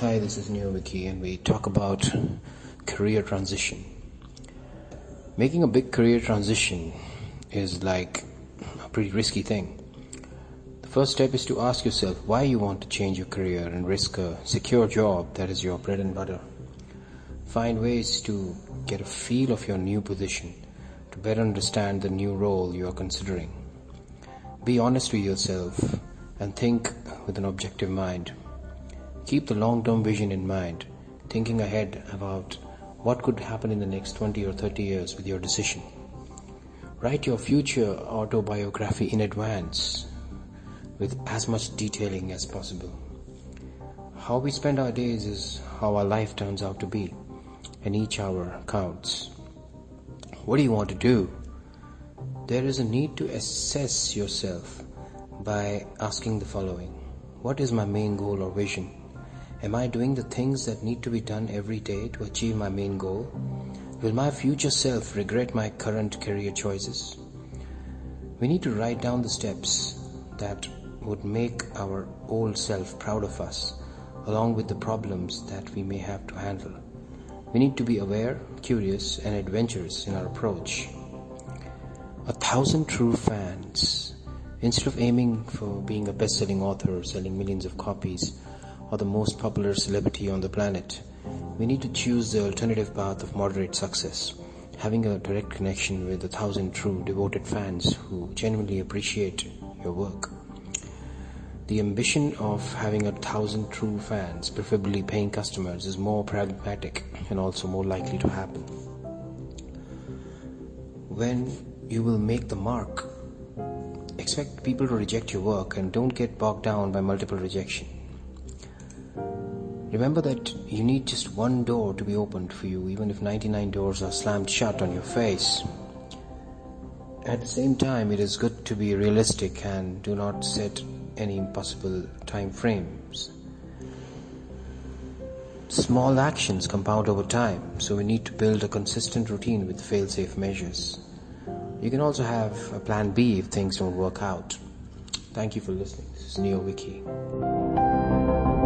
Hi, this is Neoviky and we talk about career transition. Making a big career transition is like a pretty risky thing. The first step is to ask yourself why you want to change your career and risk a secure job that is your bread and butter. Find ways to get a feel of your new position to better understand the new role you are considering. Be honest with yourself and think with an objective mind. Keep the long term vision in mind, thinking ahead about what could happen in the next 20 or 30 years with your decision. Write your future autobiography in advance with as much detailing as possible. How we spend our days is how our life turns out to be, and each hour counts. What do you want to do? There is a need to assess yourself by asking the following What is my main goal or vision? Am I doing the things that need to be done every day to achieve my main goal? Will my future self regret my current career choices? We need to write down the steps that would make our old self proud of us, along with the problems that we may have to handle. We need to be aware, curious, and adventurous in our approach. A thousand true fans. Instead of aiming for being a best selling author selling millions of copies, or the most popular celebrity on the planet. We need to choose the alternative path of moderate success, having a direct connection with a thousand true devoted fans who genuinely appreciate your work. The ambition of having a thousand true fans, preferably paying customers, is more pragmatic and also more likely to happen. When you will make the mark, expect people to reject your work and don't get bogged down by multiple rejection. Remember that you need just one door to be opened for you, even if 99 doors are slammed shut on your face. At the same time, it is good to be realistic and do not set any impossible time frames. Small actions compound over time, so we need to build a consistent routine with fail safe measures. You can also have a plan B if things don't work out. Thank you for listening. This is Neoviky.